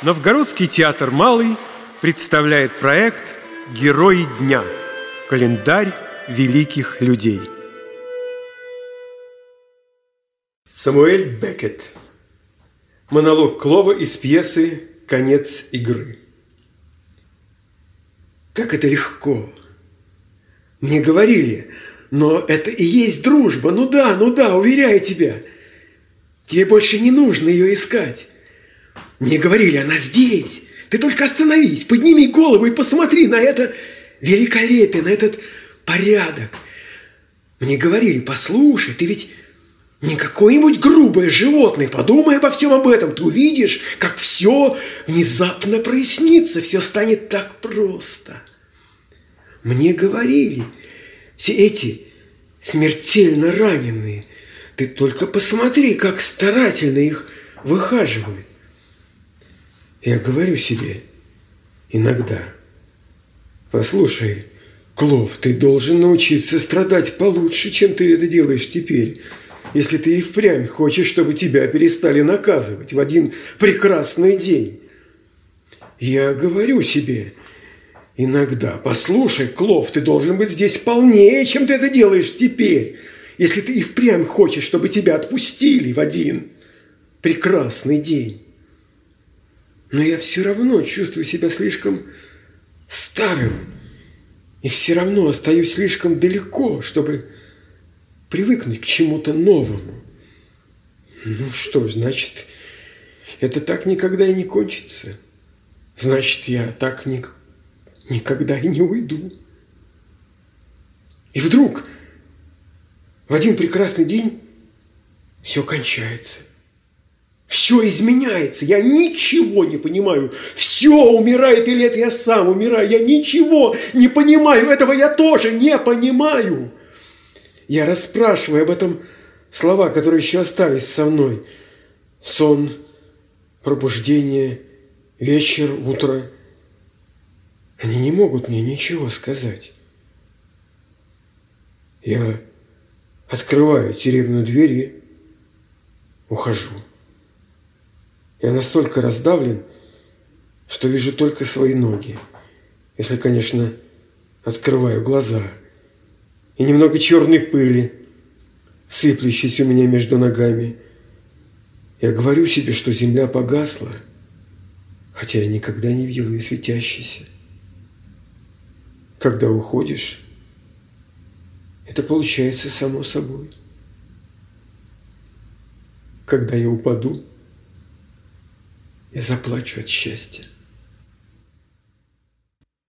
Новгородский театр «Малый» представляет проект «Герои дня. Календарь великих людей». Самуэль Беккет Монолог Клова из пьесы «Конец игры». Как это легко! Мне говорили, но это и есть дружба. Ну да, ну да, уверяю тебя. Тебе больше не нужно ее искать. Мне говорили, она здесь. Ты только остановись, подними голову и посмотри на это великолепие, на этот порядок. Мне говорили, послушай, ты ведь не какое-нибудь грубое животное. Подумай обо всем об этом. Ты увидишь, как все внезапно прояснится, все станет так просто. Мне говорили, все эти смертельно раненые, ты только посмотри, как старательно их выхаживают. Я говорю себе иногда, послушай, Клов, ты должен научиться страдать получше, чем ты это делаешь теперь, если ты и впрямь хочешь, чтобы тебя перестали наказывать в один прекрасный день. Я говорю себе иногда, послушай, Клов, ты должен быть здесь полнее, чем ты это делаешь теперь, если ты и впрямь хочешь, чтобы тебя отпустили в один прекрасный день но я все равно чувствую себя слишком старым и все равно остаюсь слишком далеко, чтобы привыкнуть к чему-то новому. Ну что ж, значит, это так никогда и не кончится. Значит, я так ни... никогда и не уйду. И вдруг в один прекрасный день все кончается. Все изменяется, я ничего не понимаю. Все умирает или это я сам умираю, я ничего не понимаю, этого я тоже не понимаю. Я расспрашиваю об этом слова, которые еще остались со мной. Сон, пробуждение, вечер, утро. Они не могут мне ничего сказать. Я открываю тюремную дверь и ухожу. Я настолько раздавлен, что вижу только свои ноги. Если, конечно, открываю глаза. И немного черной пыли, сыплющейся у меня между ногами. Я говорю себе, что земля погасла, хотя я никогда не видел ее светящейся. Когда уходишь, это получается само собой. Когда я упаду, я заплачу от счастья.